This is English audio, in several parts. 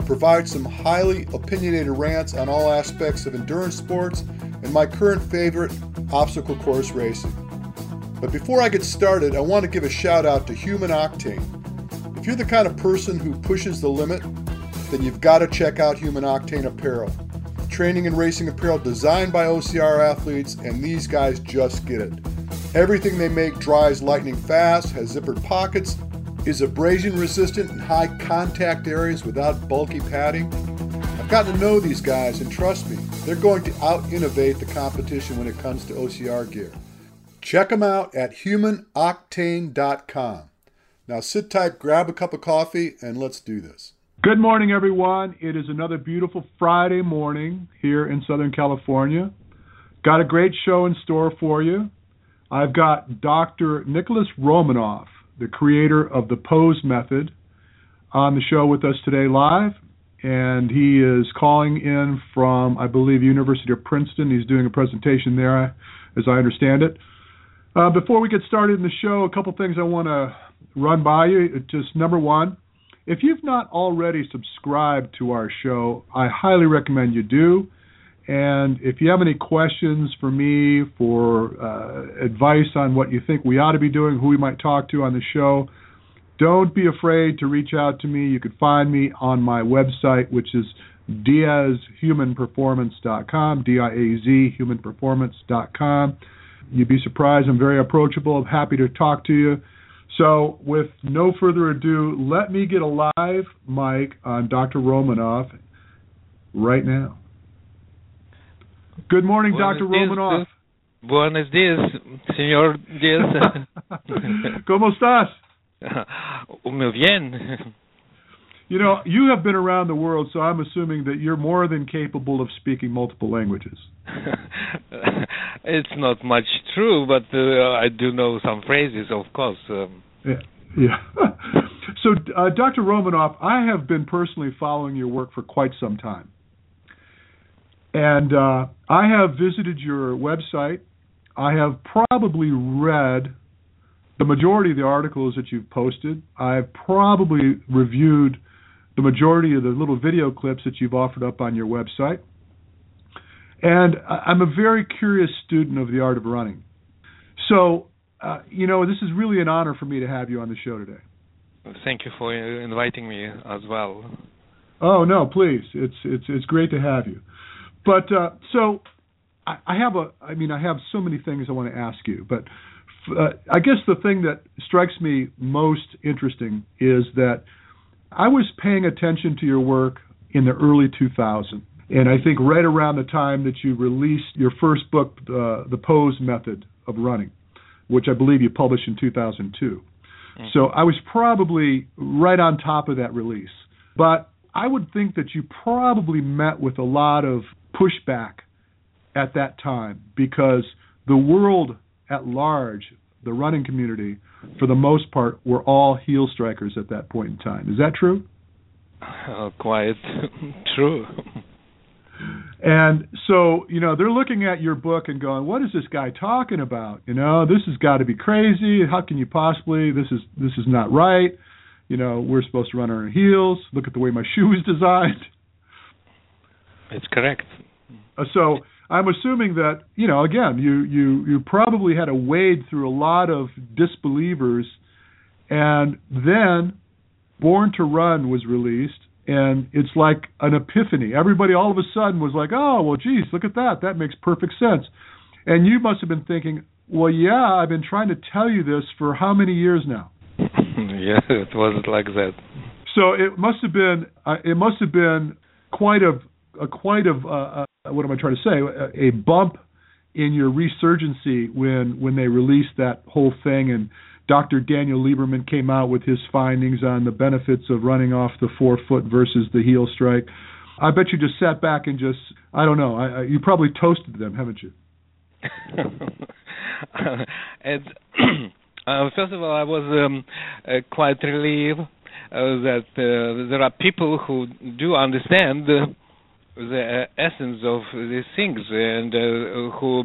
I'll provide some highly opinionated rants on all aspects of endurance sports and my current favorite, obstacle course racing. But before I get started, I want to give a shout out to Human Octane. If you're the kind of person who pushes the limit, then you've got to check out Human Octane Apparel. Training and racing apparel designed by OCR athletes, and these guys just get it. Everything they make dries lightning fast, has zippered pockets, is abrasion resistant in high contact areas without bulky padding. I've gotten to know these guys, and trust me, they're going to out innovate the competition when it comes to OCR gear. Check them out at humanoctane.com. Now sit tight, grab a cup of coffee, and let's do this. Good morning, everyone. It is another beautiful Friday morning here in Southern California. Got a great show in store for you. I've got Dr. Nicholas Romanov, the creator of the Pose Method, on the show with us today live. And he is calling in from, I believe, University of Princeton. He's doing a presentation there, as I understand it. Uh, before we get started in the show, a couple things I want to run by you. Just number one, if you've not already subscribed to our show, I highly recommend you do. And if you have any questions for me, for uh, advice on what you think we ought to be doing, who we might talk to on the show, don't be afraid to reach out to me. You can find me on my website, which is diazhumanperformance.com, D-I-A-Z, humanperformance.com. You'd be surprised. I'm very approachable. I'm happy to talk to you. So, with no further ado, let me get a live mic on Dr. Romanov right now. Good morning, Buenos Dr. Romanov. Buenos dias, señor Diaz. ¿Cómo estás? Muy bien. You know, you have been around the world, so I'm assuming that you're more than capable of speaking multiple languages. it's not much true, but uh, I do know some phrases, of course. Um, Yeah. yeah. so, uh, Dr. Romanov, I have been personally following your work for quite some time. And uh, I have visited your website. I have probably read the majority of the articles that you've posted. I've probably reviewed the majority of the little video clips that you've offered up on your website. And I'm a very curious student of the art of running. So, uh, you know, this is really an honor for me to have you on the show today. thank you for inviting me as well. Oh no, please. It's it's it's great to have you. But uh, so I, I have a I mean I have so many things I want to ask you, but uh, I guess the thing that strikes me most interesting is that I was paying attention to your work in the early 2000s, and I think right around the time that you released your first book, uh, The Pose Method of Running, which I believe you published in 2002. So I was probably right on top of that release. But I would think that you probably met with a lot of pushback at that time because the world at large, the running community, for the most part, were all heel strikers at that point in time. Is that true? Uh, quite true. And so, you know, they're looking at your book and going, "What is this guy talking about? You know, this has got to be crazy. How can you possibly? This is this is not right. You know, we're supposed to run on our heels. Look at the way my shoe is designed." It's correct. Uh, so I'm assuming that you know, again, you you you probably had to wade through a lot of disbelievers, and then Born to Run was released, and it's like an epiphany. Everybody all of a sudden was like, "Oh, well, geez, look at that. That makes perfect sense." And you must have been thinking, "Well, yeah, I've been trying to tell you this for how many years now?" yeah, it wasn't like that. So it must have been uh, it must have been quite a, a quite of uh, uh, what am I trying to say a, a bump in your resurgency when when they released that whole thing and Dr. Daniel Lieberman came out with his findings on the benefits of running off the forefoot versus the heel strike. I bet you just sat back and just I don't know. I, I, you probably toasted them, haven't you? and uh, first of all, I was um, uh, quite relieved uh, that uh, there are people who do understand the essence of these things and uh, who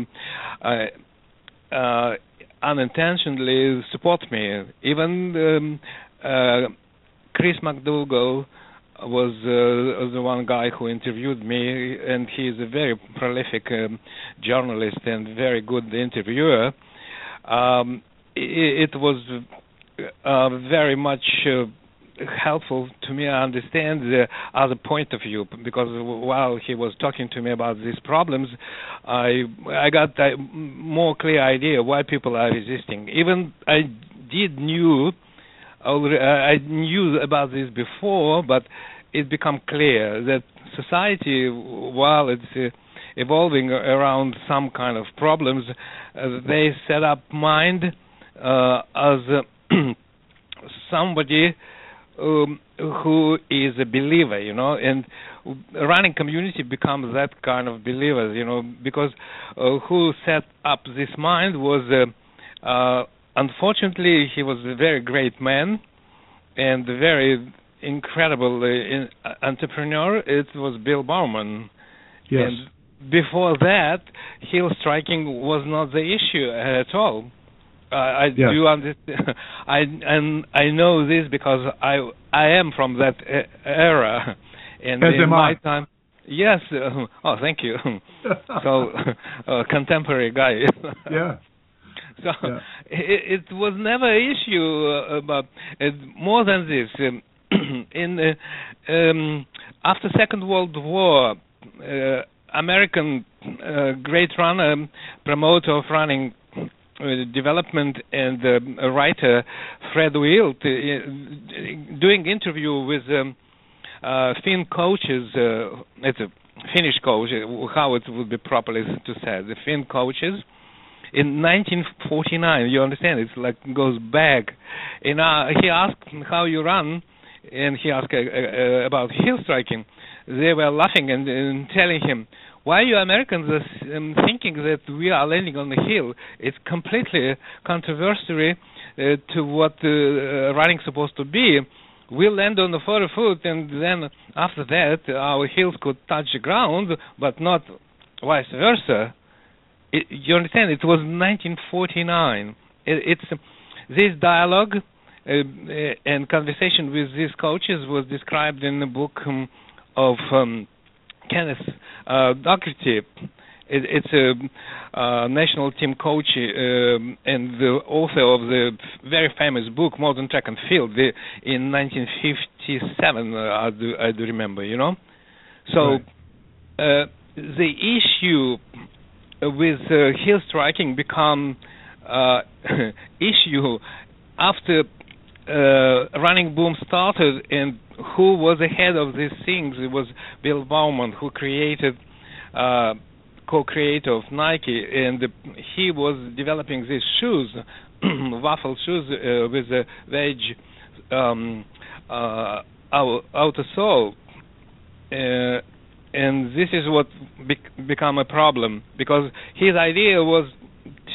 uh, unintentionally support me. Even um, Chris McDougall was uh, the one guy who interviewed me, and he is a very prolific um, journalist and very good interviewer. Um, it, it, was uh, very much uh, helpful to me understand the other point of view because while he was talking to me about these problems, I I got a more clear idea why people are resisting. Even I did knew I knew about this before, but it became clear that society, while it's uh, evolving around some kind of problems, uh, they set up mind uh, as somebody um, who is a believer, you know, and running community becomes that kind of believer, you know, because uh, who set up this mind was, uh, uh, unfortunately, he was a very great man and a very incredible uh, in, uh, entrepreneur. It was Bill Bowerman. Yes. And before that, heel striking was not the issue at all. Uh, I yes. do understand. I and I know this because I I am from that era, and As in my I. time. Yes. Uh, oh, thank you. so, uh, contemporary guy. yeah. So yeah. It, it, was never an issue uh, about more than this. Um, in uh, um, after Second World War, uh, American uh, great runner, promoter of running uh, development and uh, writer Fred Wilt uh, doing interview with um, uh, Finn coaches. Uh, it's a Finnish coach. How it would be properly to say the Finn coaches in 1949. You understand? It's like goes back. And he asked how you run, and he asked about heel striking. They were laughing and, and telling him why you Americans are um, thinking that we are landing on the hill? It's completely controversial uh, to what uh, running supposed to be. We land on the forward foot, and then after that, our heels could touch the ground, but not vice versa. It, you understand? It was 1949. It, it's this dialogue uh, and conversation with these coaches was described in the book um, of um, Kenneth uh, Doherty. It, it's a uh, national team coach uh, and the author of the very famous book Modern Track and Field the, in 1957. Uh, I, do, I do remember, you know. So right. Uh, the issue with uh, hill striking become issue after uh, running boom started and who was ahead of these things? It was bill Bowerman who created uh, co-creator of nike and he was developing these shoes waffle shoes uh, with a wedge um, uh, outer sole. Uh, and this is what bec- become a problem because his idea was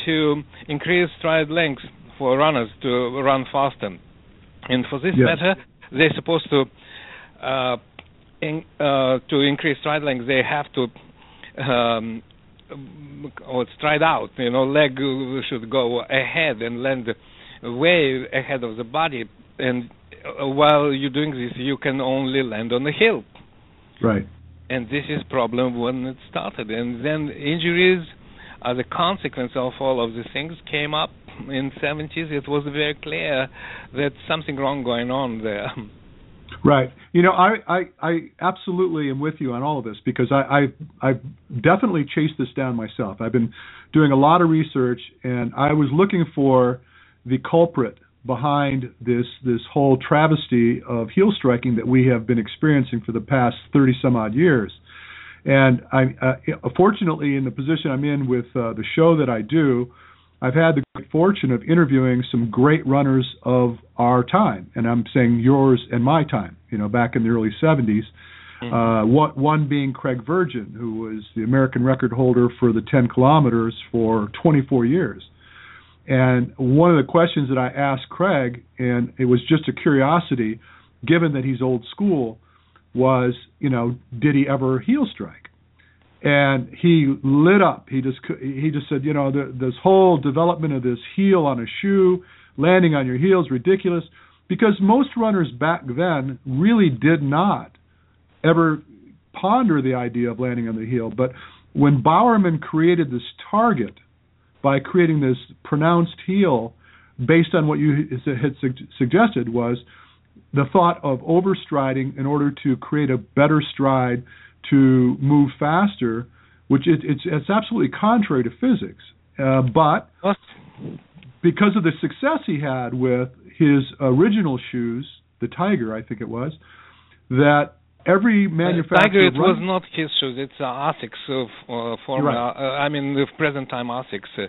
to increase stride length for runners to run faster and for this matter, they're supposed to uh, in, uh, to increase stride length. They have to um, or stride out. You know, leg should go ahead and land way ahead of the body. And uh, while you're doing this, you can only land on the hill. Right. And this is problem when it started. And then injuries as a consequence of all of these things came up in 70s, it was very clear that something wrong going on there. Right. You know, I, I, I absolutely am with you on all of this because I, I I've definitely chased this down myself. I've been doing a lot of research and I was looking for the culprit behind this this whole travesty of heel striking that we have been experiencing for the past 30 some odd years. And I, uh, fortunately, in the position I'm in with uh, the show that I do, I've had the fortune of interviewing some great runners of our time, and I'm saying yours and my time. You know, back in the early '70s, Mm-hmm. Uh, one, one being Craig Virgin, who was the American record holder for the 10 kilometers for 24 years. And one of the questions that I asked Craig, and it was just a curiosity, given that he's old school, was, you know, did he ever heel strike? And he lit up. He just he just said, you know, the, this whole development of this heel on a shoe, landing on your heel is ridiculous, because most runners back then really did not ever ponder the idea of landing on the heel. But when Bowerman created this target by creating this pronounced heel based on what you had su- suggested was the thought of overstriding in order to create a better stride to move faster, which it, it's it's absolutely contrary to physics. Uh, but because of the success he had with his original shoes, the Tiger, I think it was, that every manufacturer. Uh, Tiger, it was not his shoes. It's uh, Asics of uh, former. Right. Uh, I mean, the present time Asics. Uh,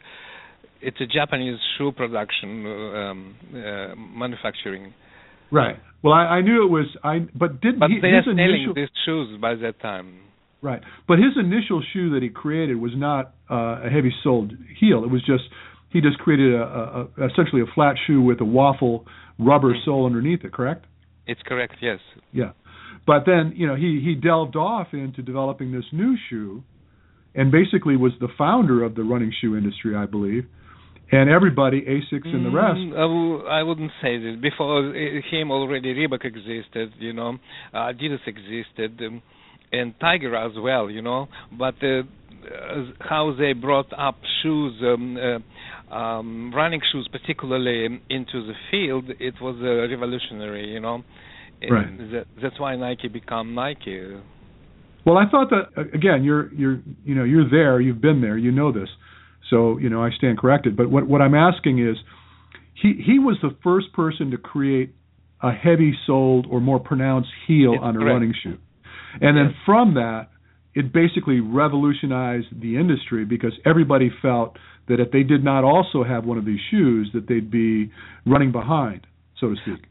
it's a Japanese shoe production um, uh, manufacturing. Right. Well, I, I knew it was. I but didn't. But he, they are selling these shoes by that time. Right. But his initial shoe that he created was not uh, a heavy soled heel. It was just he just created a, a, a essentially a flat shoe with a waffle rubber mm-hmm. sole underneath it. Correct. It's correct. Yes. Yeah. But then you know he he delved off into developing this new shoe, and basically was the founder of the running shoe industry, I believe and everybody, Asics and the mm, rest. Mm, I w- I wouldn't say this. Before him, already Reebok existed, you know, Adidas existed, um, and Tiger as well, you know. But uh, how they brought up shoes, um, uh, um, running shoes, particularly into the field, it was uh, revolutionary, you know. right. That, that's why Nike became Nike. Well, I thought that again, you're you're you know you're there, you've been there, you know this. So you know I stand corrected. But what what I'm asking is, he he was the first person to create a heavy soled or more pronounced heel it's on a correct. running shoe, and yes. then from that it basically revolutionized the industry because everybody felt that if they did not also have one of these shoes that they'd be running behind, so to speak.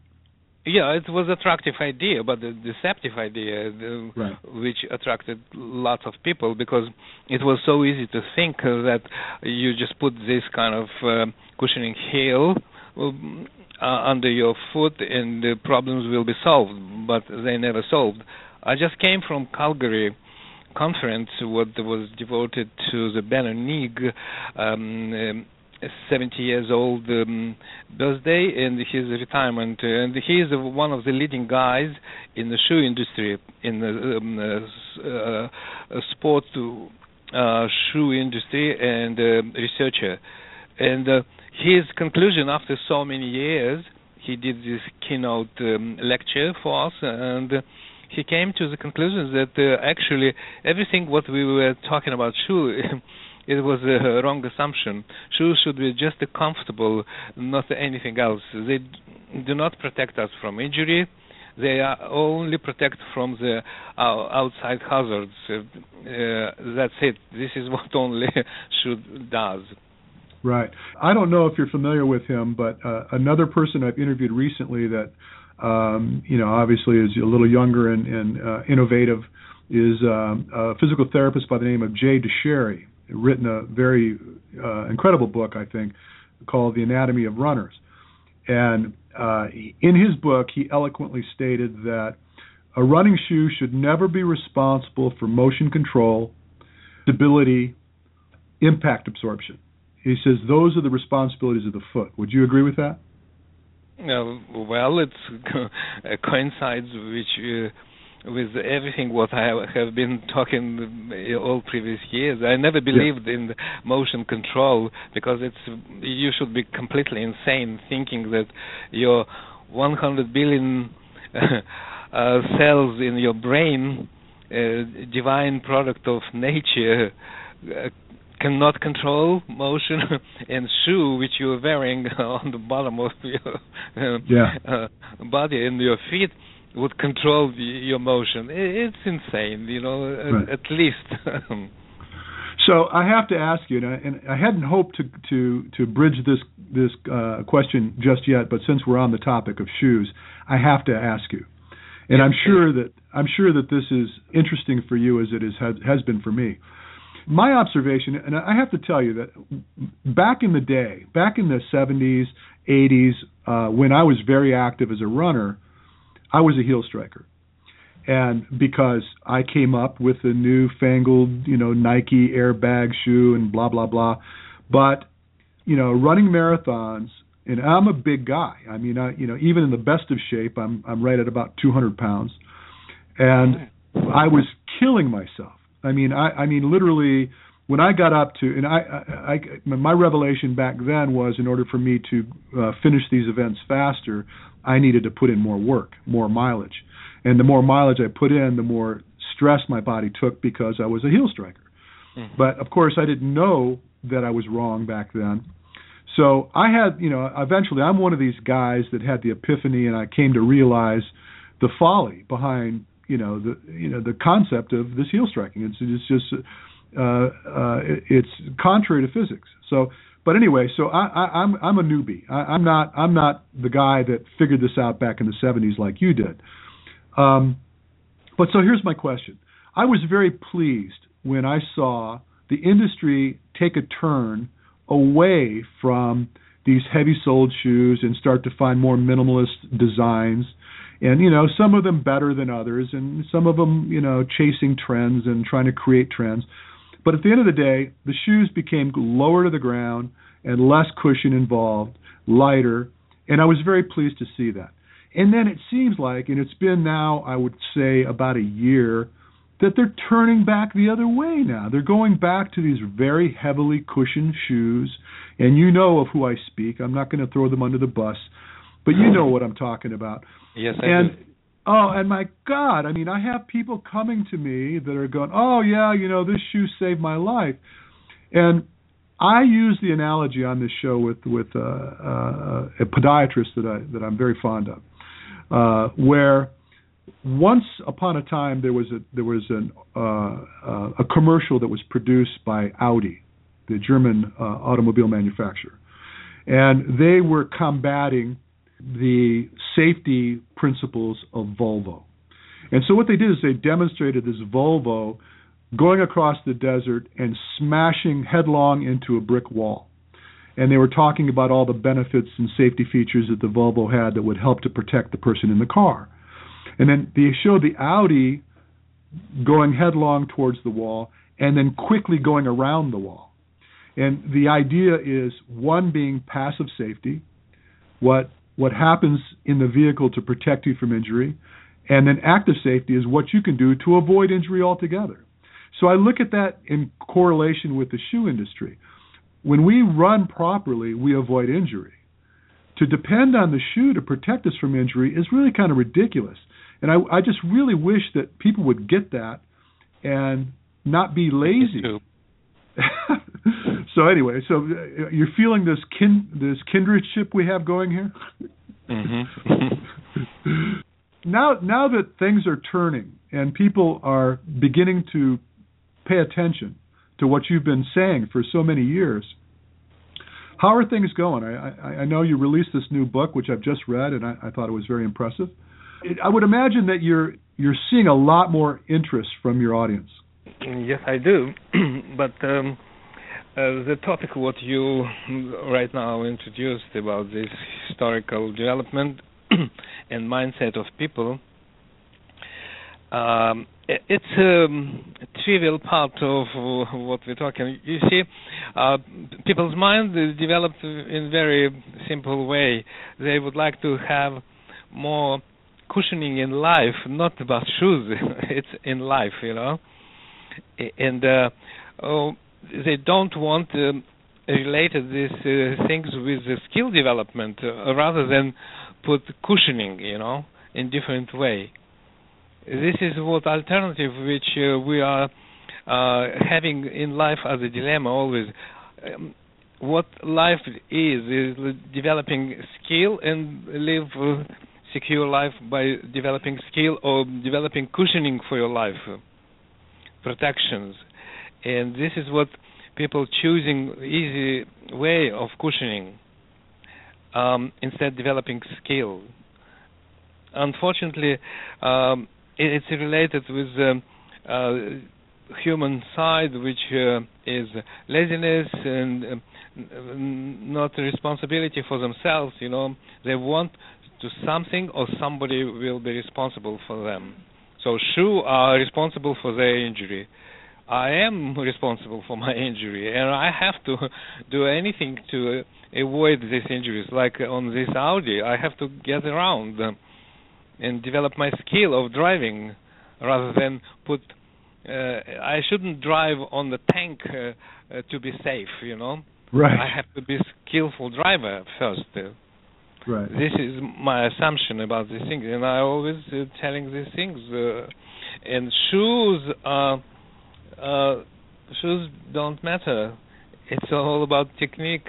Yeah, it was attractive idea, but a deceptive idea, the, right. which attracted lots of people because it was so easy to think that you just put this kind of uh, cushioning heel um, uh, under your foot and the problems will be solved, but they never solved. I just came from Calgary conference what was devoted to the Banner um, um 70 years old um, birthday and his retirement. And he is one of the leading guys in the shoe industry, in the um, uh, uh, sport uh, shoe industry and researcher. And his conclusion after so many years, he did this keynote um, lecture for us and he came to the conclusion that uh, actually everything what we were talking about shoe it was a wrong assumption. Shoes should be just comfortable, not anything else. They do not protect us from injury. They are only protect from the uh, outside hazards. Uh, that's it. This is what only shoe does. Right. I don't know if you're familiar with him, but uh, another person I've interviewed recently that, um, you know, obviously is a little younger and, and uh, innovative is um, a physical therapist by the name of Jay Dicharry written a very uh, incredible book, I think, called The Anatomy of Runners. And uh, in his book, he eloquently stated that a running shoe should never be responsible for motion control, stability, impact absorption. He says those are the responsibilities of the foot. Would you agree with that? Uh, well, it coincides with uh, with everything what I have been talking all previous years. I never believed yeah. in motion control because it's you should be completely insane thinking that your 100 billion uh, cells in your brain, uh, divine product of nature. Uh, cannot control motion and shoe which you are wearing on the bottom of your yeah. uh, body and your feet would control the, your motion. It's insane, you know. Right. At, at least. so I have to ask you, and I hadn't hoped to to to bridge this this uh, question just yet, but since we're on the topic of shoes, I have to ask you. and I'm sure that I'm sure that this is interesting for you as it is has, has been for me. My observation, and I have to tell you that back in the day, back in the 70s, 80s, uh, when I was very active as a runner, I was a heel striker and because I came up with a newfangled, you know, Nike airbag shoe and blah blah blah. But you know, running marathons, and I'm a big guy. I mean, I you know, even in the best of shape, I'm I'm right at about 200 pounds, and I was killing myself. I mean, I I mean literally when I got up to, and I, I, I my revelation back then was in order for me to uh, finish these events faster, I needed to put in more work, more mileage and the more mileage I put in, the more stress my body took because I was a heel striker. Mm-hmm. But of course, I didn't know that I was wrong back then. So I had, you know, eventually I'm one of these guys that had the epiphany, and I came to realize the folly behind, you know, the you know the concept of this heel striking. It's it's just it's contrary to physics. So, but anyway, so I, I, I'm I'm a newbie. I, I'm not I'm not the guy that figured this out back in the 70s like you did. Um, but so here's my question. I was very pleased when I saw the industry take a turn away from these heavy soled shoes and start to find more minimalist designs and you know some of them better than others and some of them you know chasing trends and trying to create trends but at the end of the day the shoes became lower to the ground and less cushion involved lighter and i was very pleased to see that and then it seems like, and it's been now, I would say, about a year, that they're turning back the other way now. They're going back to these very heavily cushioned shoes. And you know of who I speak. I'm not going to throw them under the bus, but you know what I'm talking about. Yes, I and, do. Oh, and my God, I mean, I have people coming to me that are going, "Oh yeah, you know, this shoe saved my life," and I use the analogy on this show with with uh, uh, a podiatrist that I that I'm very fond of uh, where once upon a time there was a there was an uh, uh, a commercial that was produced by Audi, the German uh, automobile manufacturer, and they were combating the safety principles of Volvo. And so what they did is they demonstrated this Volvo going across the desert and smashing headlong into a brick wall and they were talking about all the benefits and safety features that the Volvo had that would help to protect the person in the car. And then they showed the Audi going headlong towards the wall and then quickly going around the wall. And the idea is one being passive safety, what what happens in the vehicle to protect you from injury, and then active safety is what you can do to avoid injury altogether. So I look at that in correlation with the shoe industry. When we run properly, we avoid injury. To depend on the shoe to protect us from injury is really kind of ridiculous. And I, I just really wish that people would get that and not be lazy. so anyway, so uh, you're feeling this kin this kindredship we have going here. Mm-hmm. now, now that things are turning and people are beginning to pay attention to what you've been saying for so many years. How are things going? I, I, I know you released this new book, which I've just read, and I, I thought it was very impressive. It, I would imagine that you're you're seeing a lot more interest from your audience. Yes, I do. but um, uh, the topic what you right now introduced about this historical development and mindset of people um, it's um, a trivial part of what we're talking. You see, uh, people's mind is developed in very simple way. They would like to have more cushioning in life, not about shoes. it's in life, you know, and uh, oh, they don't want um, related these uh, things with the skill development, uh, rather than put cushioning, you know, in different way this is what alternative which uh, we are uh, having in life as a dilemma always. Um, what life is is developing skill and live uh, secure life by developing skill or developing cushioning for your life, uh, protections, and this is what people choosing easy way of cushioning um, instead developing skill unfortunately, um, it, it's related with um, uh, human side, which uh, is laziness and uh, not responsibility for themselves. You know, they want to something or somebody will be responsible for them. So Shu are responsible for their injury. I am responsible for my injury, and I have to do anything to avoid these injuries. Like on this Audi, I have to get around and develop my skill of driving, rather than put. Uh, I shouldn't drive on the tank uh, uh, to be safe, you know. Right. I have to be skillful driver first. Right. This is my assumption about these things, and I always uh, telling these things. Uh, and shoes, uh, uh, shoes don't matter. It's all about technique.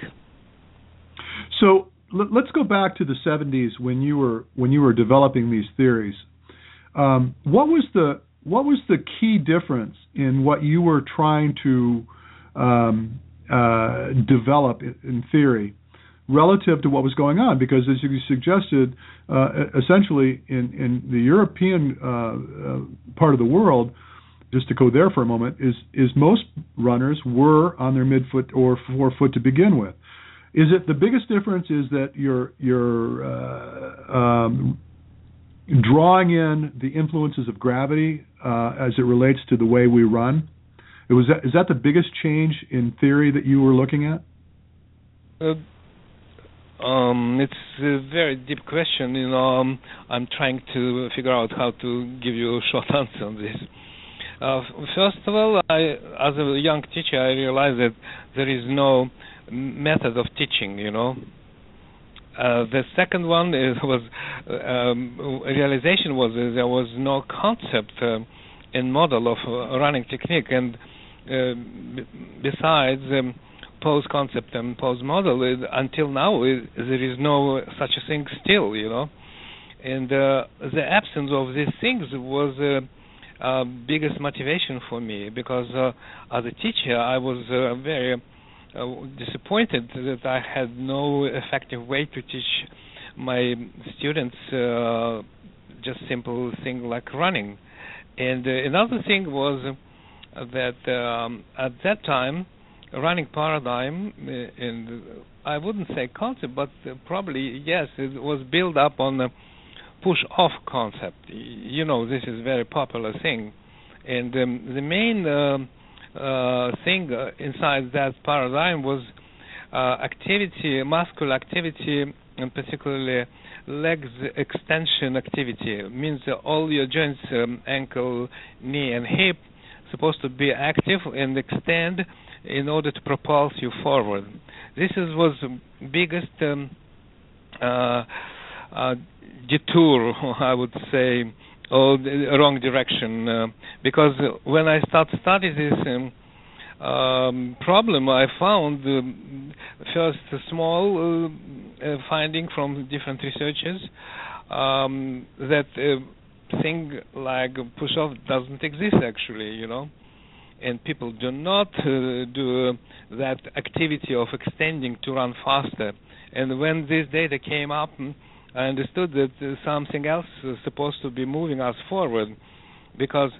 So let's go back to the 70s when you were when you were developing these theories. Um, what was the what was the key difference in what you were trying to um, uh, develop in theory relative to what was going on because as you suggested uh, essentially in, in the European uh, uh, part of the world just to go there for a moment is is most runners were on their midfoot or forefoot to begin with is it the biggest difference is that you're you're uh, um, drawing in the influences of gravity uh, as it relates to the way we run was that is that the biggest change in theory that you were looking at uh, um, it's a very deep question. You know, um, I'm trying to figure out how to give you a short answer on this. Uh, first of all, I, as a young teacher, I realized that there is no method of teaching. You know, uh, the second one is, was um, realization was uh, there was no concept uh, and model of uh, running technique, and uh, b- besides. Um, pose concept and pose model it, until now it, there is no such a thing still you know and uh, the absence of these things was uh, biggest motivation for me because uh, as a teacher I was uh, very uh, disappointed that I had no effective way to teach my students uh, just simple thing like running. And uh, another thing was that um, at that time running paradigm, and I wouldn't say concept, but probably yes, it was built up on the push-off concept. You know, this is a very popular thing, and um, the main uh, uh, thing uh, inside that paradigm was uh, activity, muscular activity, and particularly legs extension activity. It means all your joints, um, ankle, knee, and hip, supposed to be active and extend in order to propel you forward. This is, was biggest um, uh, uh, detour, I would say, or wrong direction, uh, because when I start study this um, um, problem, I found um, first a small uh, uh, finding from different researchers um, that uh, thing like push-off doesn't exist actually, you know and people do not uh, do that activity of extending to run faster. And when this data came up, mm, I understood that something else is supposed to be moving us forward, because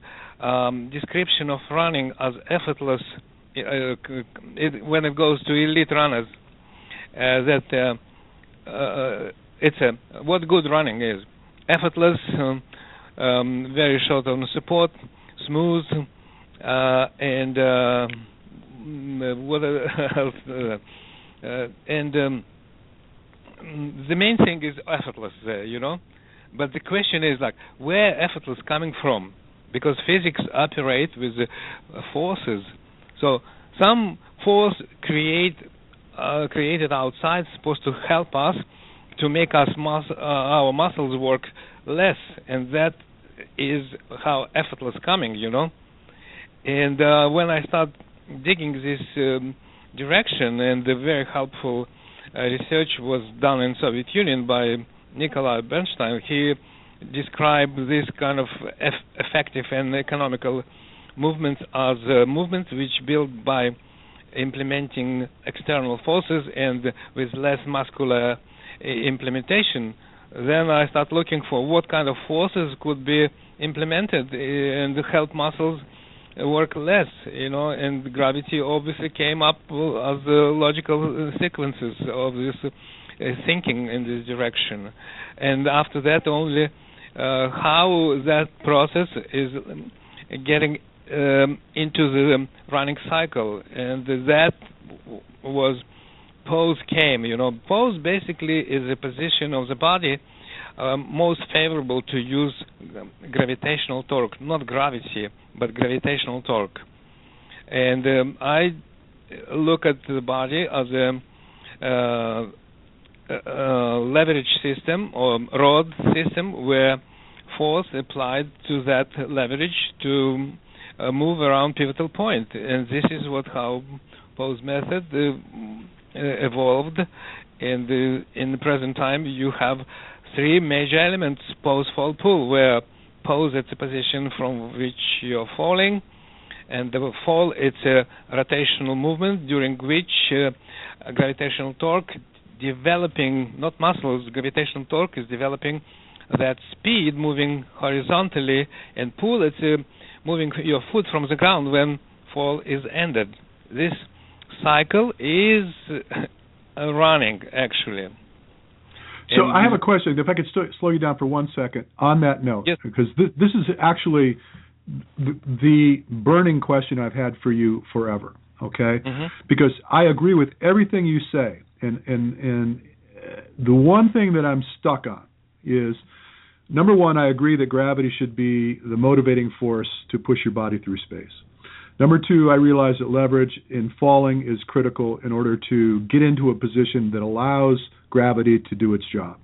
um, description of running as effortless uh, it, when it goes to elite runners, uh, that uh, uh, it's a what good running is effortless, um, um, very short on support, smooth uh, and uh, mm, what else? And um, the main thing is effortless there, you know. But the question is like, where effortless coming from? Because physics operate with uh, forces. So some force create uh, created outside supposed to help us to make us mus- uh, our muscles work less, and that is how effortless coming, you know. And uh, when I start digging this um, direction, and the very helpful uh, research was done in Soviet Union by Nikolai Bernstein, he described this kind of eff- effective and economical movements as uh, movements which build by implementing external forces and with less muscular uh, implementation. Then I start looking for what kind of forces could be implemented and help muscles work less, you know, and gravity obviously came up as the logical sequences of this uh, thinking in this direction. And after that, only uh, how that process is getting um, into the running cycle, and that was pose came. You know, pose basically is a position of the body um, most favorable to use gravitational torque, not gravity, but gravitational torque. And um, I look at the body as a uh, uh, leverage system or rod system where force applied to that leverage to uh, move around pivotal point, and this is what how pose method uh, evolved. And in the present time, you have three major elements: pose, fall, pull, where pose it's a position from which you're falling, and the fall it's a rotational movement during which uh, gravitational torque developing not muscles gravitational torque is developing that speed moving horizontally and pull it's uh, moving your foot from the ground when fall is ended. This cycle is uh, running actually so and I have a question. If I could st- slow you down for one second on that note, yes. because th- this is actually th- the burning question I've had for you forever. Okay, mm-hmm. because I agree with everything you say, and and and uh, the one thing that I'm stuck on is number one, I agree that gravity should be the motivating force to push your body through space. Number two, I realize that leverage in falling is critical in order to get into a position that allows gravity to do its job.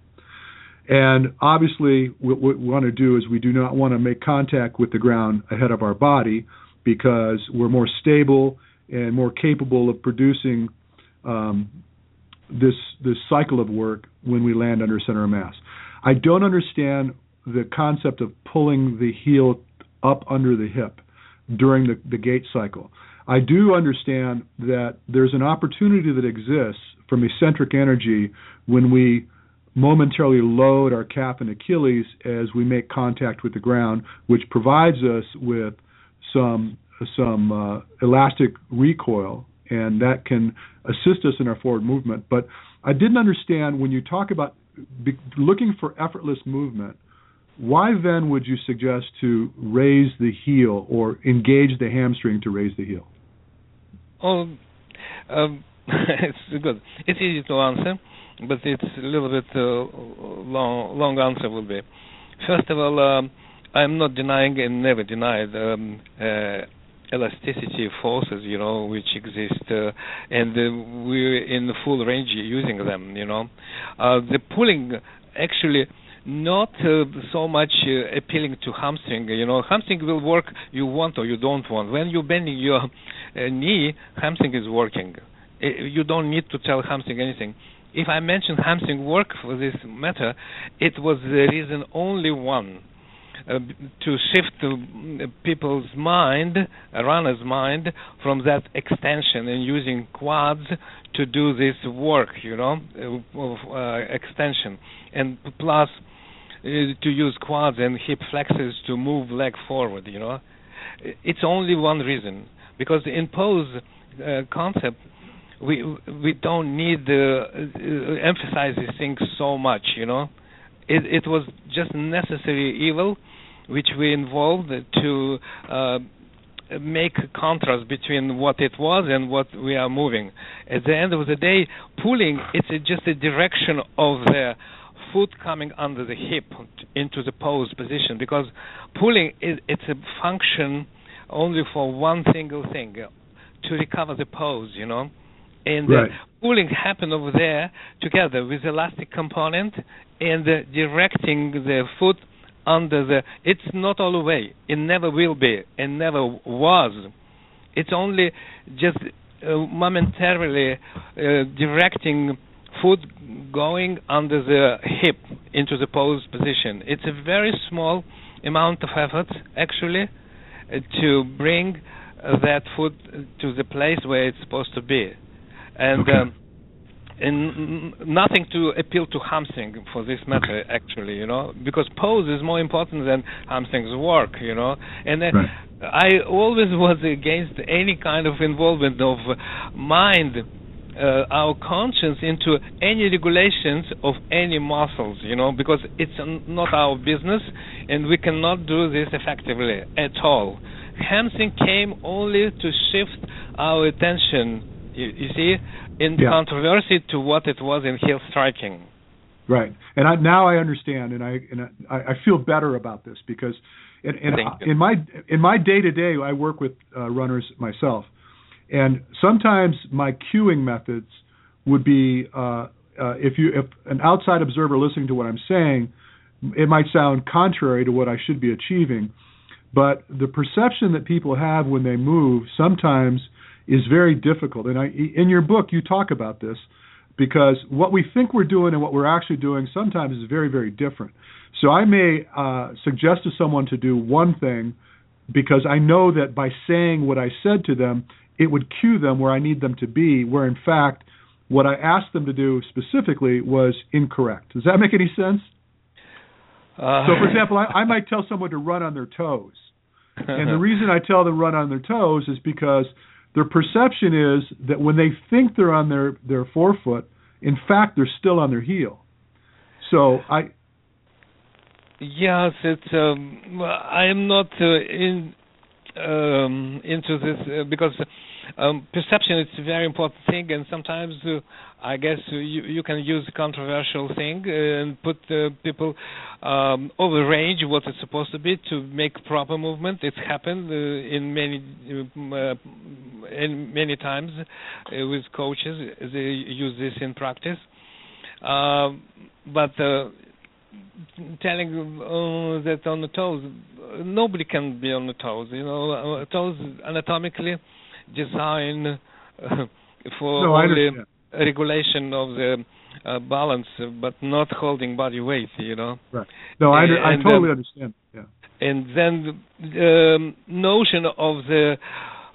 And obviously, what we want to do is we do not want to make contact with the ground ahead of our body because we're more stable and more capable of producing um, this this cycle of work when we land under center of mass. I don't understand the concept of pulling the heel up under the hip during the, the gait cycle. I do understand that there's an opportunity that exists from eccentric energy when we momentarily load our calf and Achilles as we make contact with the ground, which provides us with some some uh, elastic recoil, and that can assist us in our forward movement. But I didn't understand when you talk about be, looking for effortless movement why then would you suggest to raise the heel or engage the hamstring to raise the heel? Oh, um, it's good. It's easy to answer, but it's a little bit uh, long. Long answer will be. First of all, um, I'm not denying and never denied um, uh, elasticity forces, you know, which exist, uh, and uh, we're in full range using them. You know, uh, the pulling actually not uh, so much uh, appealing to hamstring. You know, hamstring will work you want or you don't want. When you're bending your uh, knee, hamstring is working. You don't need to tell hamstring anything. If I mention hamstring work for this matter, it was the reason only one. Uh, to shift uh, people's mind, a runner's mind, from that extension and using quads to do this work, you know, of uh, extension, and plus uh, to use quads and hip flexors to move leg forward. You know, it's only one reason because in pose uh, concept we we don't need to uh, emphasize these things so much. You know, it it was just necessary evil which we involved to uh, make contrast between what it was and what we are moving. At the end of the day, pulling it's just a direction of the foot coming under the hip into the pose position because pulling is it's a function only for one single thing to recover the pose you know and right. pulling happen over there together with elastic component and uh, directing the foot under the it's not all the way it never will be it never was it's only just uh, momentarily uh, directing foot going under the hip into the pose position. It's a very small amount of effort actually uh, to bring uh, that foot to the place where it's supposed to be. And okay. um, and nothing to appeal to hamstring for this matter actually you know because pose is more important than hamstring's work you know and right. i always was against any kind of involvement of mind uh, our conscience into any regulations of any muscles, you know, because it's not our business and we cannot do this effectively at all. Hamstring came only to shift our attention, you, you see, in yeah. controversy to what it was in heel striking. Right, and I, now I understand, and I and I, I feel better about this because, in, in, in my in my day to day, I work with uh, runners myself, and sometimes my cueing methods would be uh, uh, if you if an outside observer listening to what I'm saying, it might sound contrary to what I should be achieving, but the perception that people have when they move sometimes is very difficult. And I, in your book, you talk about this because what we think we're doing and what we're actually doing sometimes is very, very different. So I may uh, suggest to someone to do one thing because I know that by saying what I said to them, it would cue them where I need them to be, where in fact, what I asked them to do specifically was incorrect. Does that make any sense? Uh, so, for example, I, I might tell someone to run on their toes. And the reason I tell them run on their toes is because their perception is that when they think they're on their, their forefoot, in fact, they're still on their heel. So I. Yes, it's. Um, I am not uh, in um, into this uh, because um, perception is a very important thing, and sometimes uh, I guess you, you can use controversial thing and put uh, people um, over range what it's supposed to be to make proper movement. It's happened uh, in many uh, in many times uh, with coaches. They use this in practice, um, but telling uh, that on the toes, nobody can be on the toes. You know, uh, toes anatomically designed uh, for no, only regulation of the uh, balance, but not holding body weight. You know. Right. No, I, I totally understand. Yeah. And then the um, notion of the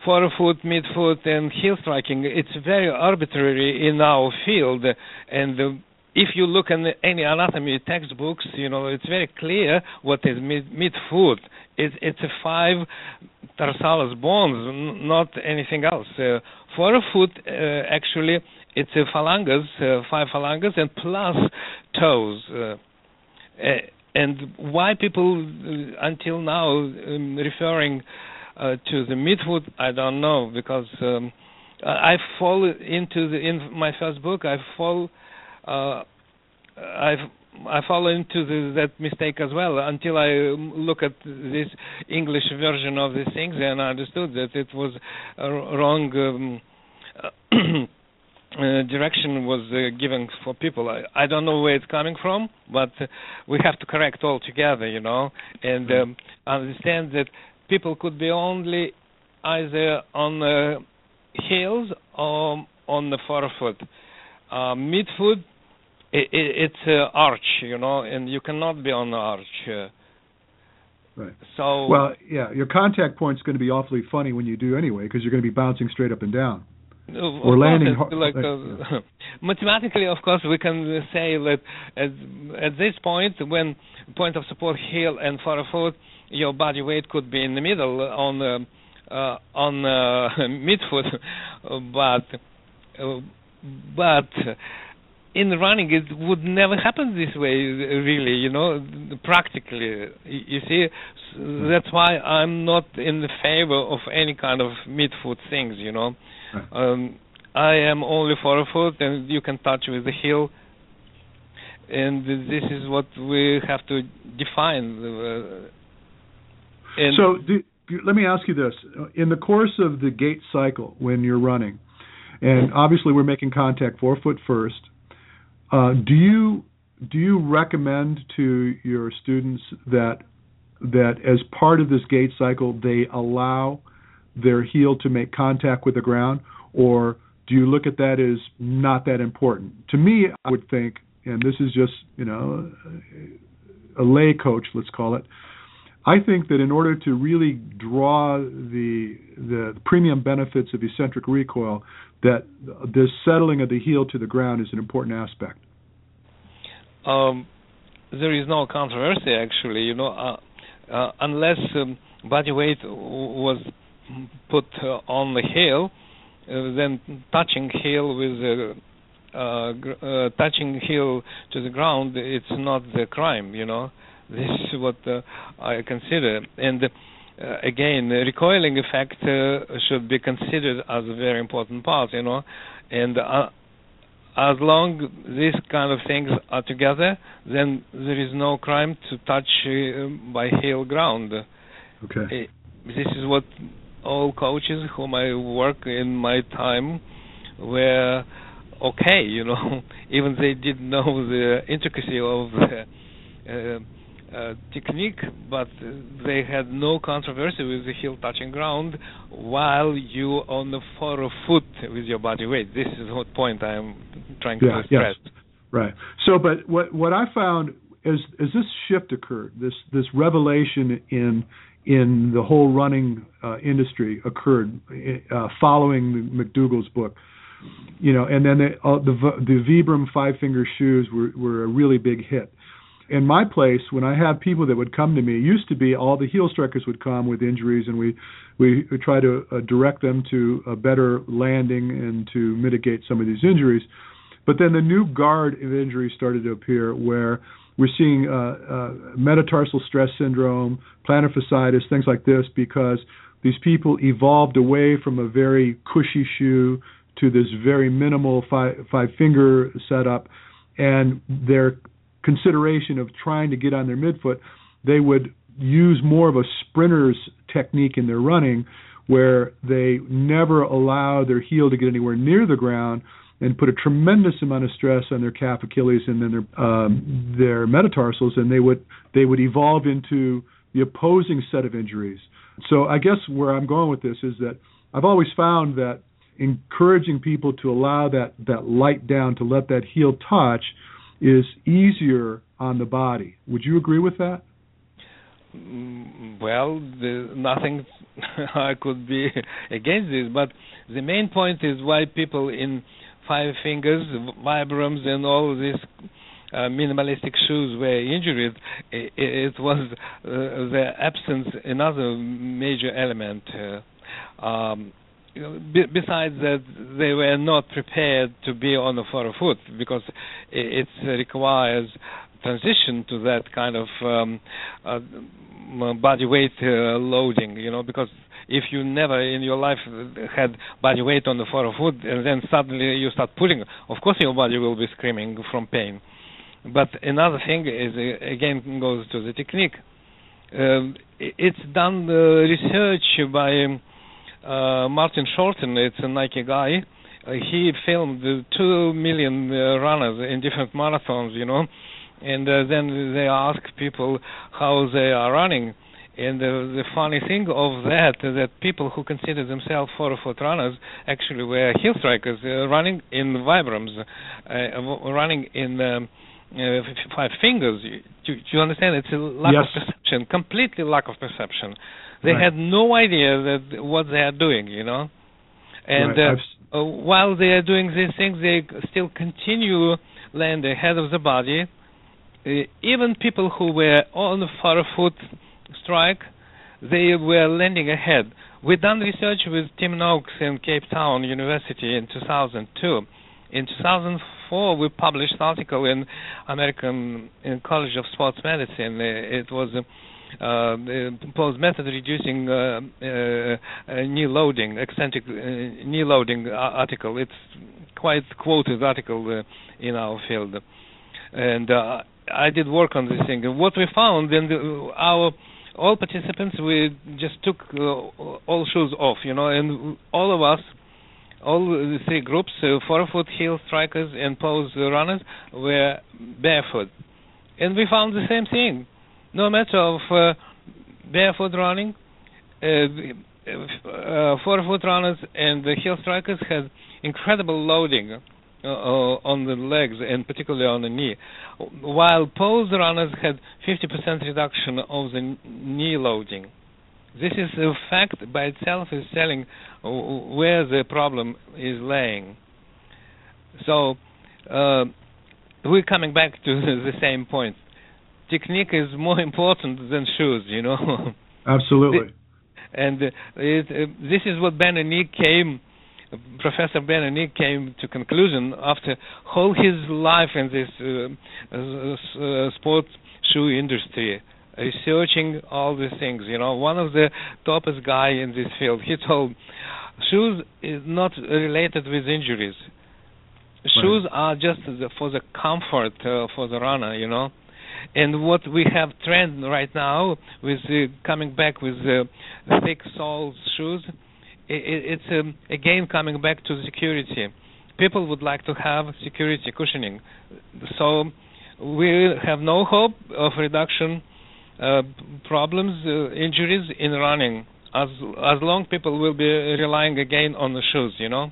forefoot, midfoot, and heel striking, it's very arbitrary in our field, and the if you look in any anatomy textbooks, you know it's very clear what is mid midfoot. It's it's a five tarsalis bones, not anything else. Uh, forefoot uh, actually it's a phalanges, uh, five phalanges, and plus toes. Uh, and why people uh, until now um, referring uh, to the midfoot, I don't know because um, I fall into the in my first book I fall uh, I I fall into the, that mistake as well until I look at this English version of these things and I understood that it was a wrong um, uh, direction was uh, given for people. I, I don't know where it's coming from, but uh, we have to correct all together, you know, and um, understand that people could be only either on the heels or on the forefoot. Uh, midfoot it, it, it's an arch, you know, and you cannot be on the arch. Uh, right. So well, yeah, your contact point's going to be awfully funny when you do anyway, because you're going to be bouncing straight up and down. or landing like, like uh, mathematically, of course, we can say that at, at this point, when point of support heel and far forefoot, your body weight could be in the middle on uh, uh, on uh, midfoot, but uh, but in running it would never happen this way really you know practically. You see that's why i'm not in the favor of any kind of meat food things you know. Um, i am only for a foot and you can touch with the heel. And this is what we have to define uh, so do, let me ask you this. In the course of the gait cycle when you're running and obviously we're making contact forefoot first uh, do you do you recommend to your students that that as part of this gait cycle they allow their heel to make contact with the ground, or do you look at that as not that important? To me, I would think, and this is just you know a lay coach, let's call it. I think that in order to really draw the the premium benefits of eccentric recoil, that this settling of the heel to the ground is an important aspect? Um, there is no controversy actually. You know, uh, uh, unless um, body weight was put uh, on the heel, uh, then touching heel with uh, uh, touching heel to the ground, it's not the crime. You know, this is what I consider and. Uh, again, the recoiling effect uh, should be considered as a very important part, you know, and as long these kind of things are together, then there is no crime to touch by heel ground. Okay. this is what all coaches whom I work in my time were okay, you know, even they didn't know the intricacy of the uh, uh, technique, but they had no controversy with the heel touching ground while you on the foot with your body weight. This is what point I am trying yeah, to stress. Yes. Right. So, but what what I found as as this shift occurred, this this revelation in in the whole running uh, industry occurred uh, following McDougall's book. You know, and then the uh, the, the Vibram five finger shoes were were a really big hit. In my place, when I had people that would come to me, used to be all the heel strikers would come with injuries, and we we, we try to uh, direct them to a better landing and to mitigate some of these injuries. But then the new guard of injuries started to appear, where we're seeing uh, uh, metatarsal stress syndrome, plantar fasciitis, things like this, because these people evolved away from a very cushy shoe to this very minimal five, five finger setup, and their consideration of trying to get on their midfoot, they would use more of a sprinter's technique in their running, where they never allow their heel to get anywhere near the ground and put a tremendous amount of stress on their calf Achilles and then their um, their metatarsals, and they would they would evolve into the opposing set of injuries. So I guess where I'm going with this is that I've always found that encouraging people to allow that that light down to let that heel touch is easier on the body. Would you agree with that? Mm, well, nothing I could be against this, but the main point is why people in five fingers, Vibrams, and all these uh, minimalistic shoes were injured, it, it was uh, the absence another major element. Uh, um, b- besides that, they were not prepared to be on the forefoot because it, requires transition to that kind of um, uh, body weight uh, loading, you know, because if you never in your life had body weight on the forefoot and then suddenly you start pulling, of course your body will be screaming from pain. But another thing is again goes to the technique. Um, it's done uh, research by uh, Martin Shorten. It's a Nike guy. Uh, he filmed two million uh, runners in different marathons, you know, and uh, then they ask people how they are running and the, the funny thing of that is that people who consider themselves forefoot runners actually were heel strikers, uh, running in Vibrams, uh, running in um, uh, five fingers. Do, do, you understand? It's a lack yes. of perception, completely lack of perception. They right. had no idea that what they are doing, you know. And right. uh, uh, while they are doing these things, they still continue land ahead of the body. Uh, even people who were on the far foot strike, they were landing ahead. We done research with Tim Noakes in Cape Town University in 2002. In 2004, we published an article in American in College of Sports Medicine. It was uh, uh, proposed method reducing uh, uh, knee loading, eccentric uh, knee loading article. It's quite quoted article uh, in our field, and I did work on this thing. And what we found in the, our all participants we just took uh, all shoes off, you know, and all of us, all the three groups, uh, forefoot heel strikers and pose runners, were barefoot, and we found the same thing. No matter of uh, barefoot running, uh, uh, forefoot runners and the heel strikers had incredible loading uh, uh, on the legs and particularly on the knee, while pose runners had 50% reduction of the knee loading. this is a fact by itself is telling where the problem is laying. So uh, we're coming back to the same point. Technique is more important than shoes, you know. Absolutely. and uh, it, uh, this is what Benno Nigg came Professor Benno Nigg came to conclusion after all his life in this uh, uh, sports shoe industry, researching all these things. You know, one of the topest guy in this field. He told, shoes is not related with injuries. Shoes right. are just the, for the comfort uh, for the runner. You know. And what we have trend right now with uh, coming back with uh, thick soles shoes, it, it's um, again coming back to security. People would like to have security cushioning, so we have no hope of reduction uh, problems, uh, injuries in running, as as long people will be relying again on the shoes, you know.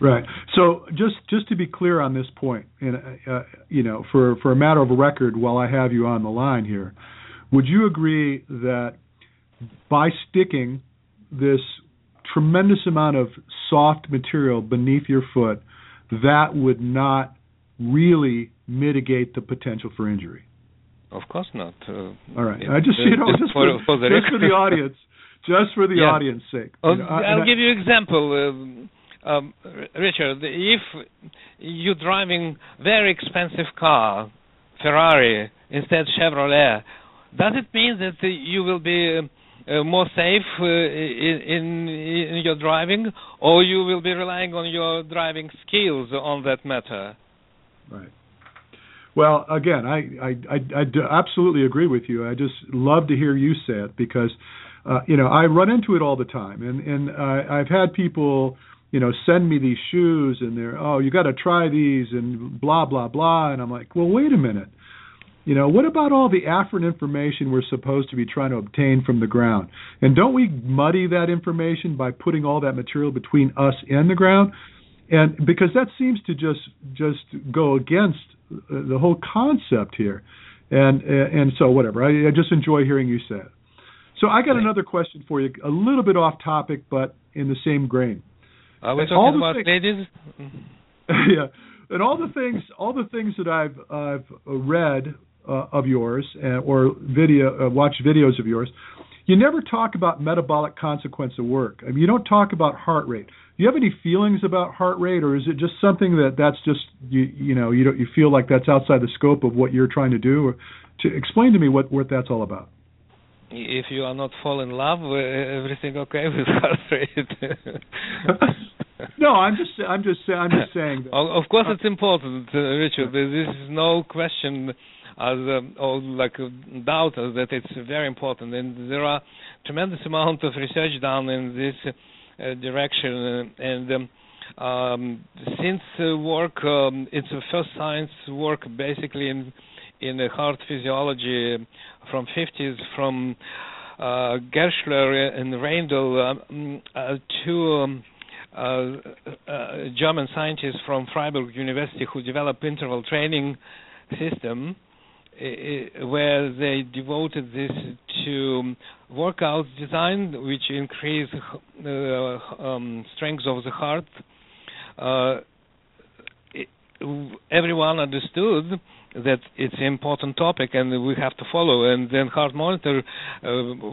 Right. So just just to be clear on this point, and uh, you know, for for a matter of record, while I have you on the line here, would you agree that by sticking this tremendous amount of soft material beneath your foot, that would not really mitigate the potential for injury. Of course not. Uh, All right. I just you know just for, for, the, just for the audience, just for the yeah. audience sake. You know, I'll I, give you an example. Um, um, Richard, if you're driving very expensive car, Ferrari instead Chevrolet, does it mean that you will be uh, more safe uh, in, in, your driving, or you will be relying on your driving skills on that matter? Right. Well, again, I, I, I, I absolutely agree with you. I just love to hear you say it because, uh, you know, I run into it all the time, and and uh, I've had people, you know, send me these shoes, and they're, oh, you got to try these, and blah blah blah, and I'm like, well, wait a minute. You know, what about all the afferent information we're supposed to be trying to obtain from the ground? And don't we muddy that information by putting all that material between us and the ground? And because that seems to just just go against uh, the whole concept here. And uh, and so whatever. I, I just enjoy hearing you say it. So I got another question for you, a little bit off topic, but in the same grain. Are we talking about things, ladies? yeah, and all the things, all the things that I've I've read uh, of yours uh, or video uh, watch videos of yours, you never talk about metabolic consequence of work. I mean, you don't talk about heart rate. Do you have any feelings about heart rate, or is it just something that that's just you you know you don't you feel like that's outside the scope of what you're trying to do? Or to explain to me what what that's all about. If you are not fall in love, uh, everything okay with heart rate? no, I'm just I'm just I'm just saying. That, of course, it's important, uh, Richard. This is no question as or like doubt that it's very important, and there are tremendous amount of research done in this uh, direction, and. Um, um, since uh, work, um, it's the first science work basically in in heart physiology from 50s from uh, Gerschler and Reindell um, uh, two um, uh, uh, German scientists from Freiburg University who developed interval training system where they devoted this to workout design, which increase the uh, um, strength of the heart. Uh, it, everyone understood that it's an important topic and we have to follow. And then Heart Monitor, uh,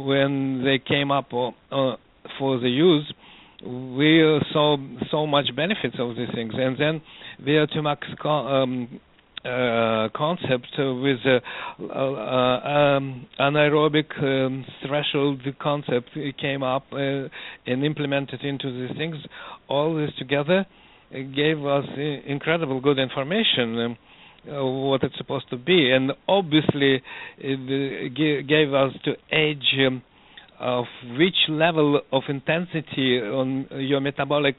when they came up uh, for the use, we saw so much benefits of these things. And then VO2max um, uh, concept with uh, uh, um, anaerobic um, threshold concept came up uh, and implemented into these things. All this together gave us incredible good information. Uh, what it's supposed to be, and obviously it gave us to edge um, of which level of intensity on your metabolic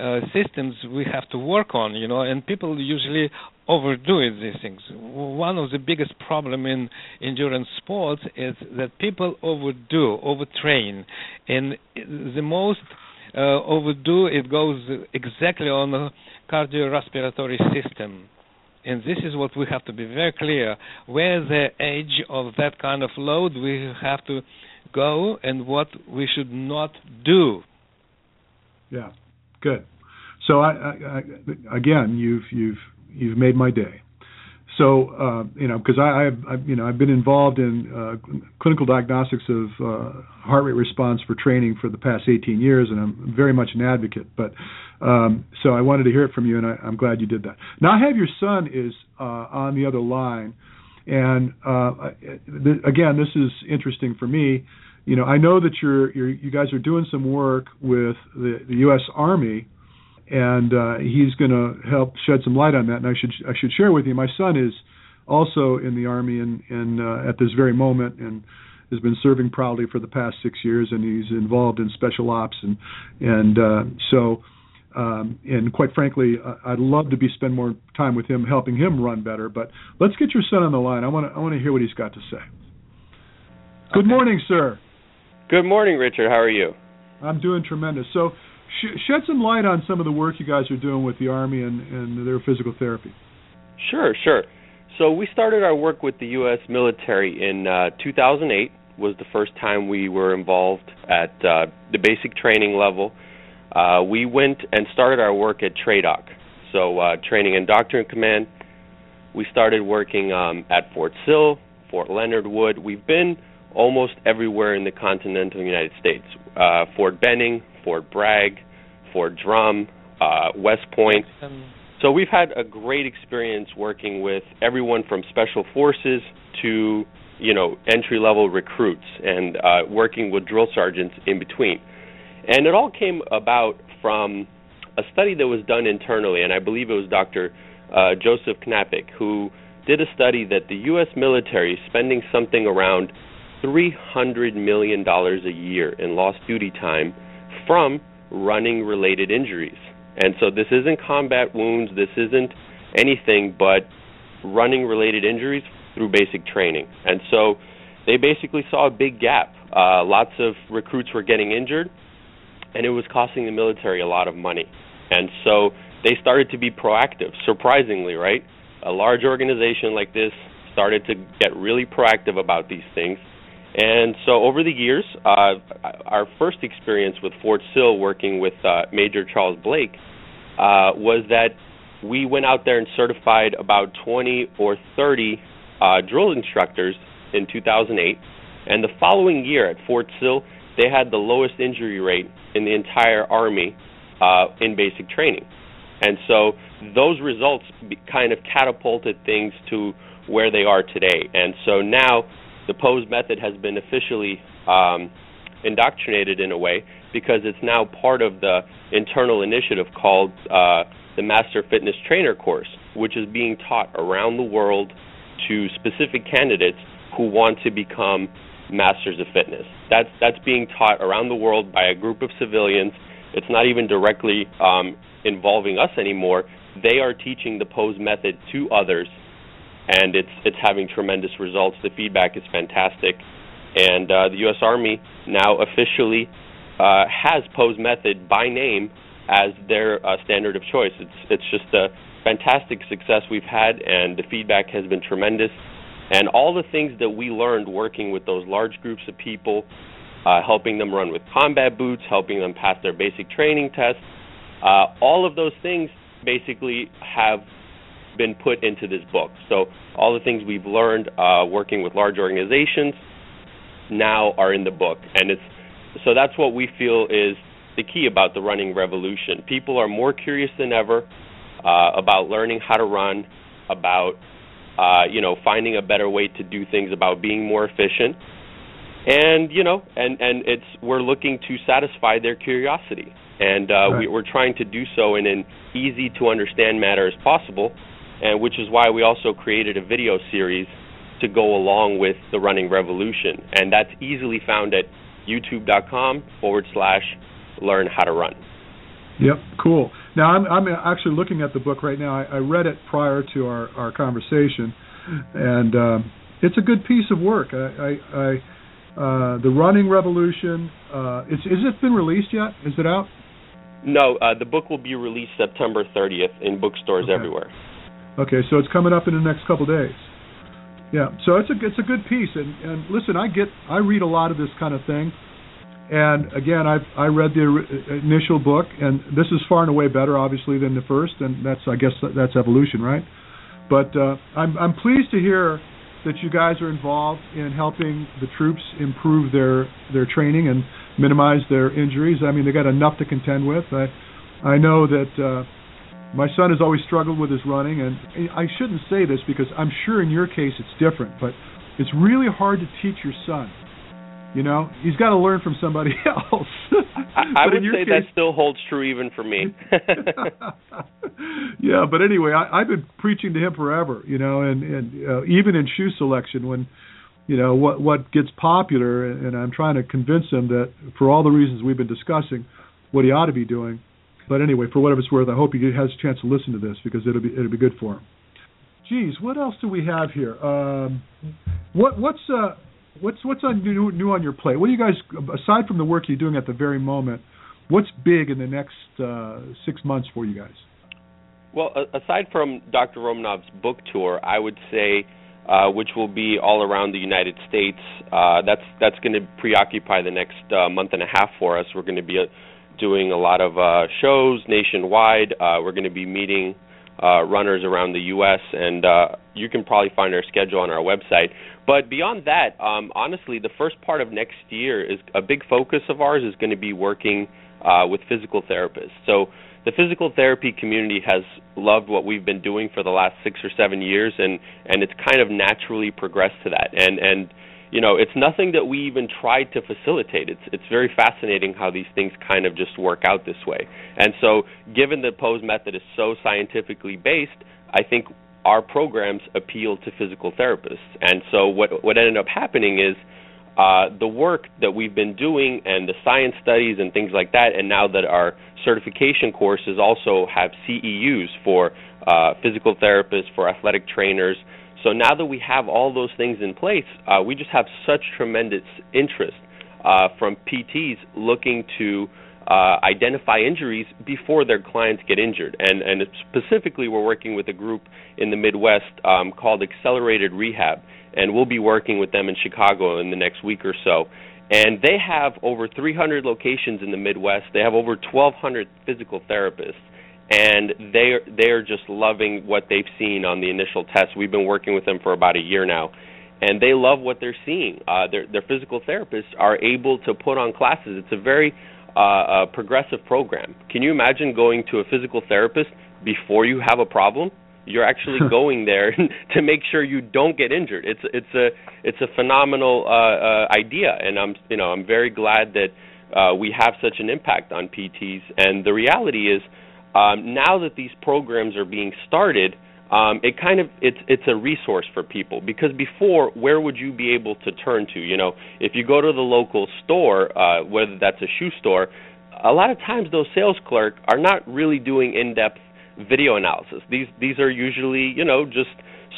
uh, systems we have to work on, you know, and people usually overdo it, these things. One of the biggest problem in endurance sports is that people overdo, overtrain, and the most uh, overdo it goes exactly on the cardiorespiratory system. And this is what we have to be very clear. Where the edge of that kind of load, we have to go and what we should not do. Yeah, good. So I, I, I again, you've you've you've made my day. So uh, you know, because I, I've, you know I've been involved in uh, clinical diagnostics of uh, heart rate response for training for the past 18 years, and I'm very much an advocate. But um, so I wanted to hear it from you, and I, am glad you did that. Now I have your son is uh, on the other line, and uh, again, this is interesting for me. You know, I know that you're, you're you guys are doing some work with the, the U.S. Army and uh, he's going to help shed some light on that. And I should I should share with you, my son is also in the army and and uh, at this very moment and has been serving proudly for the past six years, and he's involved in special ops and and uh, so. Um, and quite frankly, I'd love to be spend more time with him, helping him run better. But let's get your son on the line. I want to I want to hear what he's got to say. Good okay. morning, sir. Good morning, Richard. How are you? I'm doing tremendous. So, sh- shed some light on some of the work you guys are doing with the Army and, and their physical therapy. Sure, sure. So we started our work with the U.S. military in uh, 2008. Was the first time we were involved at uh, the basic training level. Uh, we went and started our work at TRADOC, so uh, Training and Doctrine Command. We started working um, at Fort Sill, Fort Leonard Wood. We've been almost everywhere in the continental United States. Uh, Fort Benning, Fort Bragg, Fort Drum, uh, West Point. So we've had a great experience working with everyone from special forces to you know entry level recruits and uh, working with drill sergeants in between. And it all came about from a study that was done internally, and I believe it was Dr. Uh, Joseph Knapik who did a study that the U.S. military is spending something around $300 million a year in lost duty time from running related injuries. And so this isn't combat wounds, this isn't anything but running related injuries through basic training. And so they basically saw a big gap. Uh, lots of recruits were getting injured, and it was costing the military a lot of money. And so they started to be proactive, surprisingly, right? A large organization like this started to get really proactive about these things and so over the years, uh, our first experience with Fort Sill working with uh, Major Charles Blake uh, was that we went out there and certified about 20 or 30 uh, drill instructors in 2008. And the following year at Fort Sill, they had the lowest injury rate in the entire Army uh, in basic training. And so those results kind of catapulted things to where they are today. And so now the pose method has been officially um, indoctrinated in a way because it's now part of the internal initiative called uh, the Master Fitness Trainer course, which is being taught around the world to specific candidates who want to become masters of fitness. That's that's being taught around the world by a group of civilians. It's not even directly um, involving us anymore. They are teaching the pose method to others and it's it's having tremendous results. The feedback is fantastic, and uh, the U.S. Army now officially uh, has Pose Method by name as their uh, standard of choice. It's it's just a fantastic success we've had, and the feedback has been tremendous. And all the things that we learned working with those large groups of people, uh, helping them run with combat boots, helping them pass their basic training tests, uh, all of those things basically have been put into this book. So all the things we've learned uh, working with large organizations now are in the book, and it's so that's what we feel is the key about the running revolution. People are more curious than ever uh, about learning how to run, about uh, you know finding a better way to do things, about being more efficient, and you know, and and it's we're looking to satisfy their curiosity, and uh, right. we, we're trying to do so in an easy to understand manner as possible and which is why we also created a video series to go along with the running revolution, and that's easily found at youtube.com forward slash learn how to run. Yep, cool. Now I'm I'm actually looking at the book right now. I, I read it prior to our our conversation, and um, it's a good piece of work. I, I, I uh, the running revolution. Uh, is is it been released yet? Is it out? No, uh, the book will be released September 30th in bookstores okay. everywhere. Okay, so it's coming up in the next couple days. Yeah, so it's a it's a good piece, and and listen, I get I read a lot of this kind of thing, and again, I I read the initial book, and this is far and away better, obviously, than the first, and that's I guess that's evolution, right? But uh, I'm I'm pleased to hear that you guys are involved in helping the troops improve their their training and minimize their injuries. I mean, they got enough to contend with. I I know that. Uh, my son has always struggled with his running, and I shouldn't say this because I'm sure in your case it's different, but it's really hard to teach your son. You know, he's got to learn from somebody else. I, I would say case, that still holds true even for me. yeah, but anyway, I, I've been preaching to him forever. You know, and and uh, even in shoe selection, when you know what what gets popular, and I'm trying to convince him that for all the reasons we've been discussing, what he ought to be doing but anyway, for whatever it's worth, I hope he has a chance to listen to this because it'll be it'll be good for him. Geez, what else do we have here? Um, what what's uh what's what's on new, new on your plate? What do you guys aside from the work you're doing at the very moment? What's big in the next uh, six months for you guys? Well, aside from Dr. Romanov's book tour, I would say, uh, which will be all around the United States. Uh, that's that's going to preoccupy the next uh, month and a half for us. We're going to be uh, doing a lot of uh, shows nationwide. We're going to be meeting runners around the U.S. and you can probably find our schedule on our website. But beyond that, um, honestly, the first part of next year is a big focus of ours is going to be working uh, with physical therapists. So the physical therapy community has loved what we've been doing for the last six or seven years, and and it's kind of naturally progressed to that. And and you know, it's nothing that we even tried to facilitate. It's it's very fascinating how these things kind of just work out this way. And so, given that pose method is so scientifically based, I think our programs appeal to physical therapists. And so, what what ended up happening is uh, the work that we've been doing and the science studies and things like that, and now that our certification courses also have CEUs for uh, physical therapists, for athletic trainers. So now that we have all those things in place, uh, we just have such tremendous interest uh, from PTs looking to uh, identify injuries before their clients get injured. And, and specifically, we're working with a group in the Midwest um, called Accelerated Rehab, and we'll be working with them in Chicago in the next week or so. And they have over 300 locations in the Midwest. They have over 1,200 physical therapists and they are, they are just loving what they've seen on the initial test. We've been working with them for about a year now, and they love what they're seeing. Uh, their their physical therapists are able to put on classes. It's a very uh, progressive program. Can you imagine going to a physical therapist before you have a problem? You're actually going there to make sure you don't get injured. It's it's a it's a phenomenal uh, uh, idea, and I'm you know I'm very glad that uh, we have such an impact on PTs. And the reality is um, now that these programs are being started, um, it kind of it's it's a resource for people because before where would you be able to turn to? You know if you go to the local store uh, whether that's a shoe store a lot of times those sales clerk are not really doing in-depth video analysis. These these are usually you know just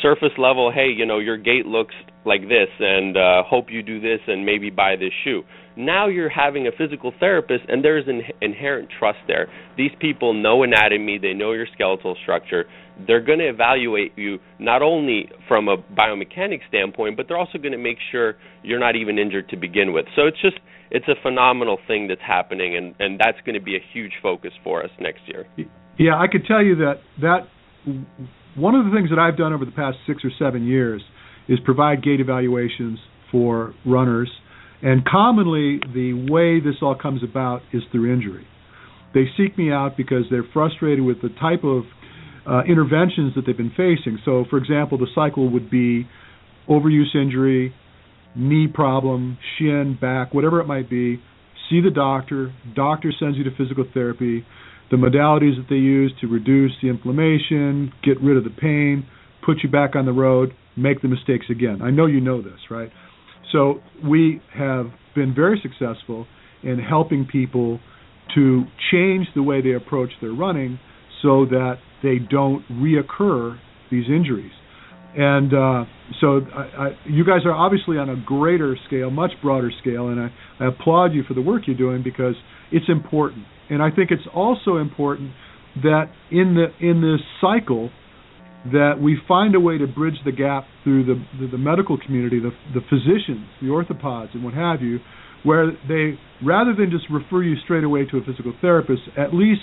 surface level hey you know your gait looks like this and uh, hope you do this and maybe buy this shoe. Now you're having a physical therapist and there's an inherent trust there. These people know anatomy they know your skeletal structure they're going to evaluate you not only from a biomechanics standpoint but they're also going to make sure you're not even injured to begin with so it's just it's a phenomenal thing that's happening and and that's going to be a huge focus for us next year yeah i could tell you that that one of the things that i've done over the past 6 or 7 years is provide gait evaluations for runners and commonly, the way this all comes about is through injury. They seek me out because they're frustrated with the type of uh, interventions that they've been facing. So, for example, the cycle would be overuse injury, knee problem, shin, back, whatever it might be. See the doctor. Doctor sends you to physical therapy. The modalities that they use to reduce the inflammation, get rid of the pain, put you back on the road, make the mistakes again. I know you know this, right? So we have been very successful in helping people to change the way they approach their running so that they don't reoccur these injuries. And uh, so I, I, you guys are obviously on a greater scale, much broader scale, and I, I applaud you for the work you're doing because it's important. And I think it's also important that in the in this cycle that we find a way to bridge the gap through the the, the medical community, the the physicians, the orthopods, and what have you, where they rather than just refer you straight away to a physical therapist, at least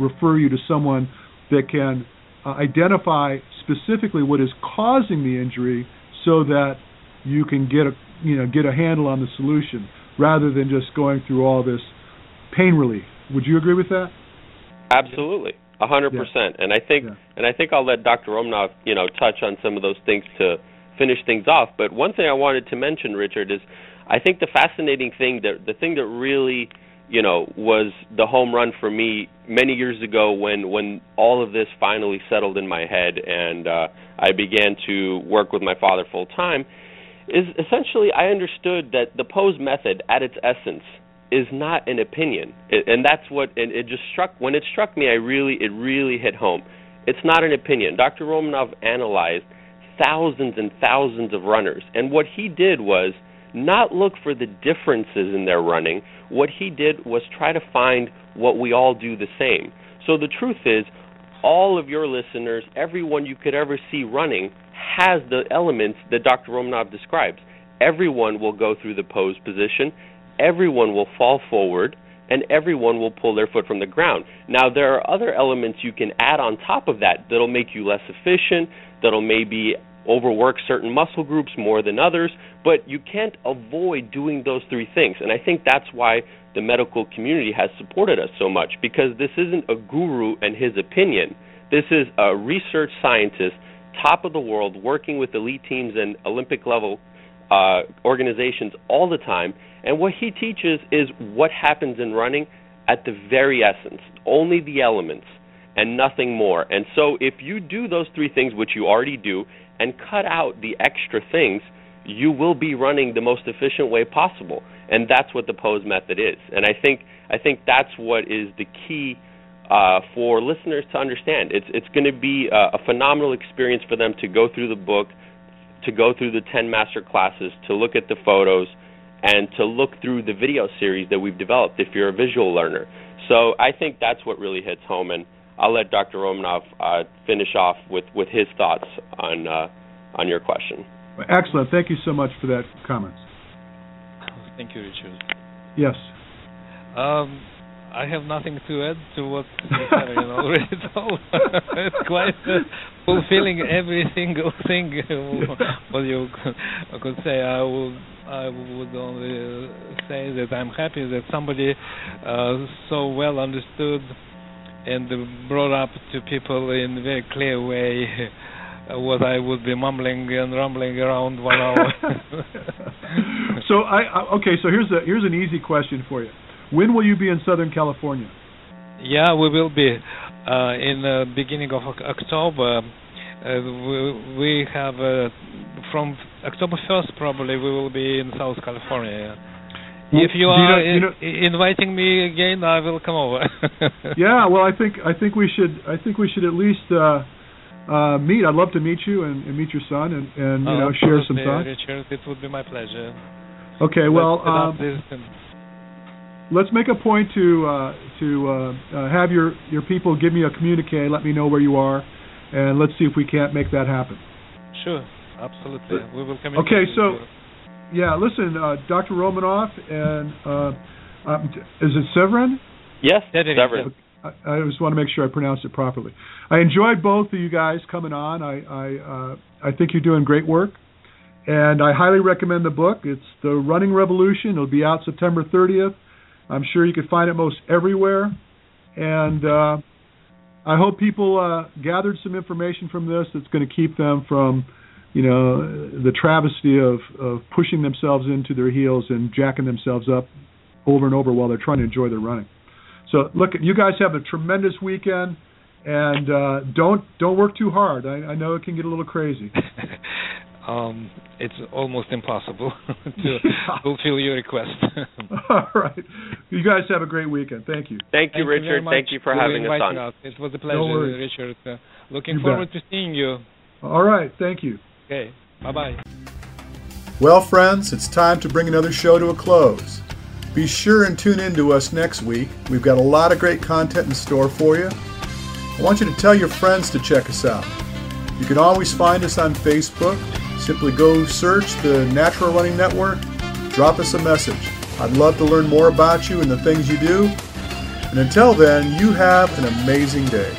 refer you to someone that can uh, identify specifically what is causing the injury, so that you can get a you know get a handle on the solution rather than just going through all this pain relief. Would you agree with that? Absolutely, a hundred percent. And I think yeah. and I think I'll let Dr. Romanov you know touch on some of those things to finish things off. But one thing I wanted to mention, Richard, is I think the fascinating thing that the thing that really you know was the home run for me many years ago when when all of this finally settled in my head and uh I began to work with my father full time is essentially I understood that the pose method at its essence is not an opinion, it, and that's what and it just struck when it struck me. I really it really hit home. It's not an opinion. Dr. Romanov analyzed thousands and thousands of runners, and what he did was not look for the differences in their running. What he did was try to find what we all do the same. So the truth is, all of your listeners, everyone you could ever see running, has the elements that Dr. Romanov describes. Everyone will go through the pose position, everyone will fall forward, and everyone will pull their foot from the ground. Now, there are other elements you can add on top of that that'll make you less efficient, that'll maybe overwork certain muscle groups more than others, but you can't avoid doing those three things. And I think that's why the medical community has supported us so much because this isn't a guru and his opinion. This is a research scientist top of the world, working with elite teams and Olympic level uh, organizations all the time. And what he teaches is what happens in running at the very essence, only the elements and nothing more. And so if you do those three things, which you already do, and cut out the extra things, you will be running the most efficient way possible. And that's what the pose method is. And I think I think that's what is the key uh, for listeners to understand. It's it's going to be a, a, phenomenal experience for them to go through the book, to go through the ten master classes, to look at the photos, and to look through the video series that we've developed. If you're a visual learner, so I think that's what really hits home. And I'll let Dr. Romanov uh, finish off with, with his thoughts on uh, on your question. Excellent. Thank you so much for that comment. Thank you, Richard. Yes. Um, I have nothing to add to what Karen already told. it's quite uh, fulfilling every single thing what you could say. I would I would only say that I'm happy that somebody uh, so well understood and brought up to people in a very clear way what I would be mumbling and rumbling around one hour. so I, okay. So here's a here's an easy question for you when will you be in Southern California? Yeah, we will be uh, in the beginning of October. Uh, we, we, have uh, from October 1st probably we will be in South California. If you are you know, you know, inviting me again, I will come over. yeah, well, I think I think we should I think we should at least uh, uh, meet. I'd love to meet you and, and meet your son and, and you oh, know share some thoughts. Richard, it would be my pleasure. Okay, well, um, let's make a point to uh, to uh, uh, have your your people give me a communique. Let me know where you are, and let's see if we can't make that happen. Sure, absolutely. We will come. Okay, so yeah, listen, uh, Dr. Romanov and uh, um, is it Severin? Yes, Severin. I, I just want to make sure I pronounced it properly. I enjoyed both of you guys coming on. I I, uh, I think you're doing great work. And I highly recommend the book. It's The Running Revolution. It'll be out September 30th. I'm sure you can find it most everywhere. And uh, I hope people uh, gathered some information from this that's going to keep them from, you know, the travesty of, of pushing themselves into their heels and jacking themselves up over and over while they're trying to enjoy their running. So look, you guys have a tremendous weekend, and uh, don't don't work too hard. I, I know it can get a little crazy. um, it's almost impossible to fulfill your request. All right. You guys have a great weekend. Thank you. Thank you, Thank Richard. You Thank you for having us on. Us. It was a pleasure, no Richard. Uh, looking you forward bet. to seeing you. All right. Thank you. Okay. Bye bye. Well, friends, it's time to bring another show to a close. Be sure and tune in to us next week. We've got a lot of great content in store for you. I want you to tell your friends to check us out. You can always find us on Facebook. Simply go search the Natural Running Network, drop us a message. I'd love to learn more about you and the things you do. And until then, you have an amazing day.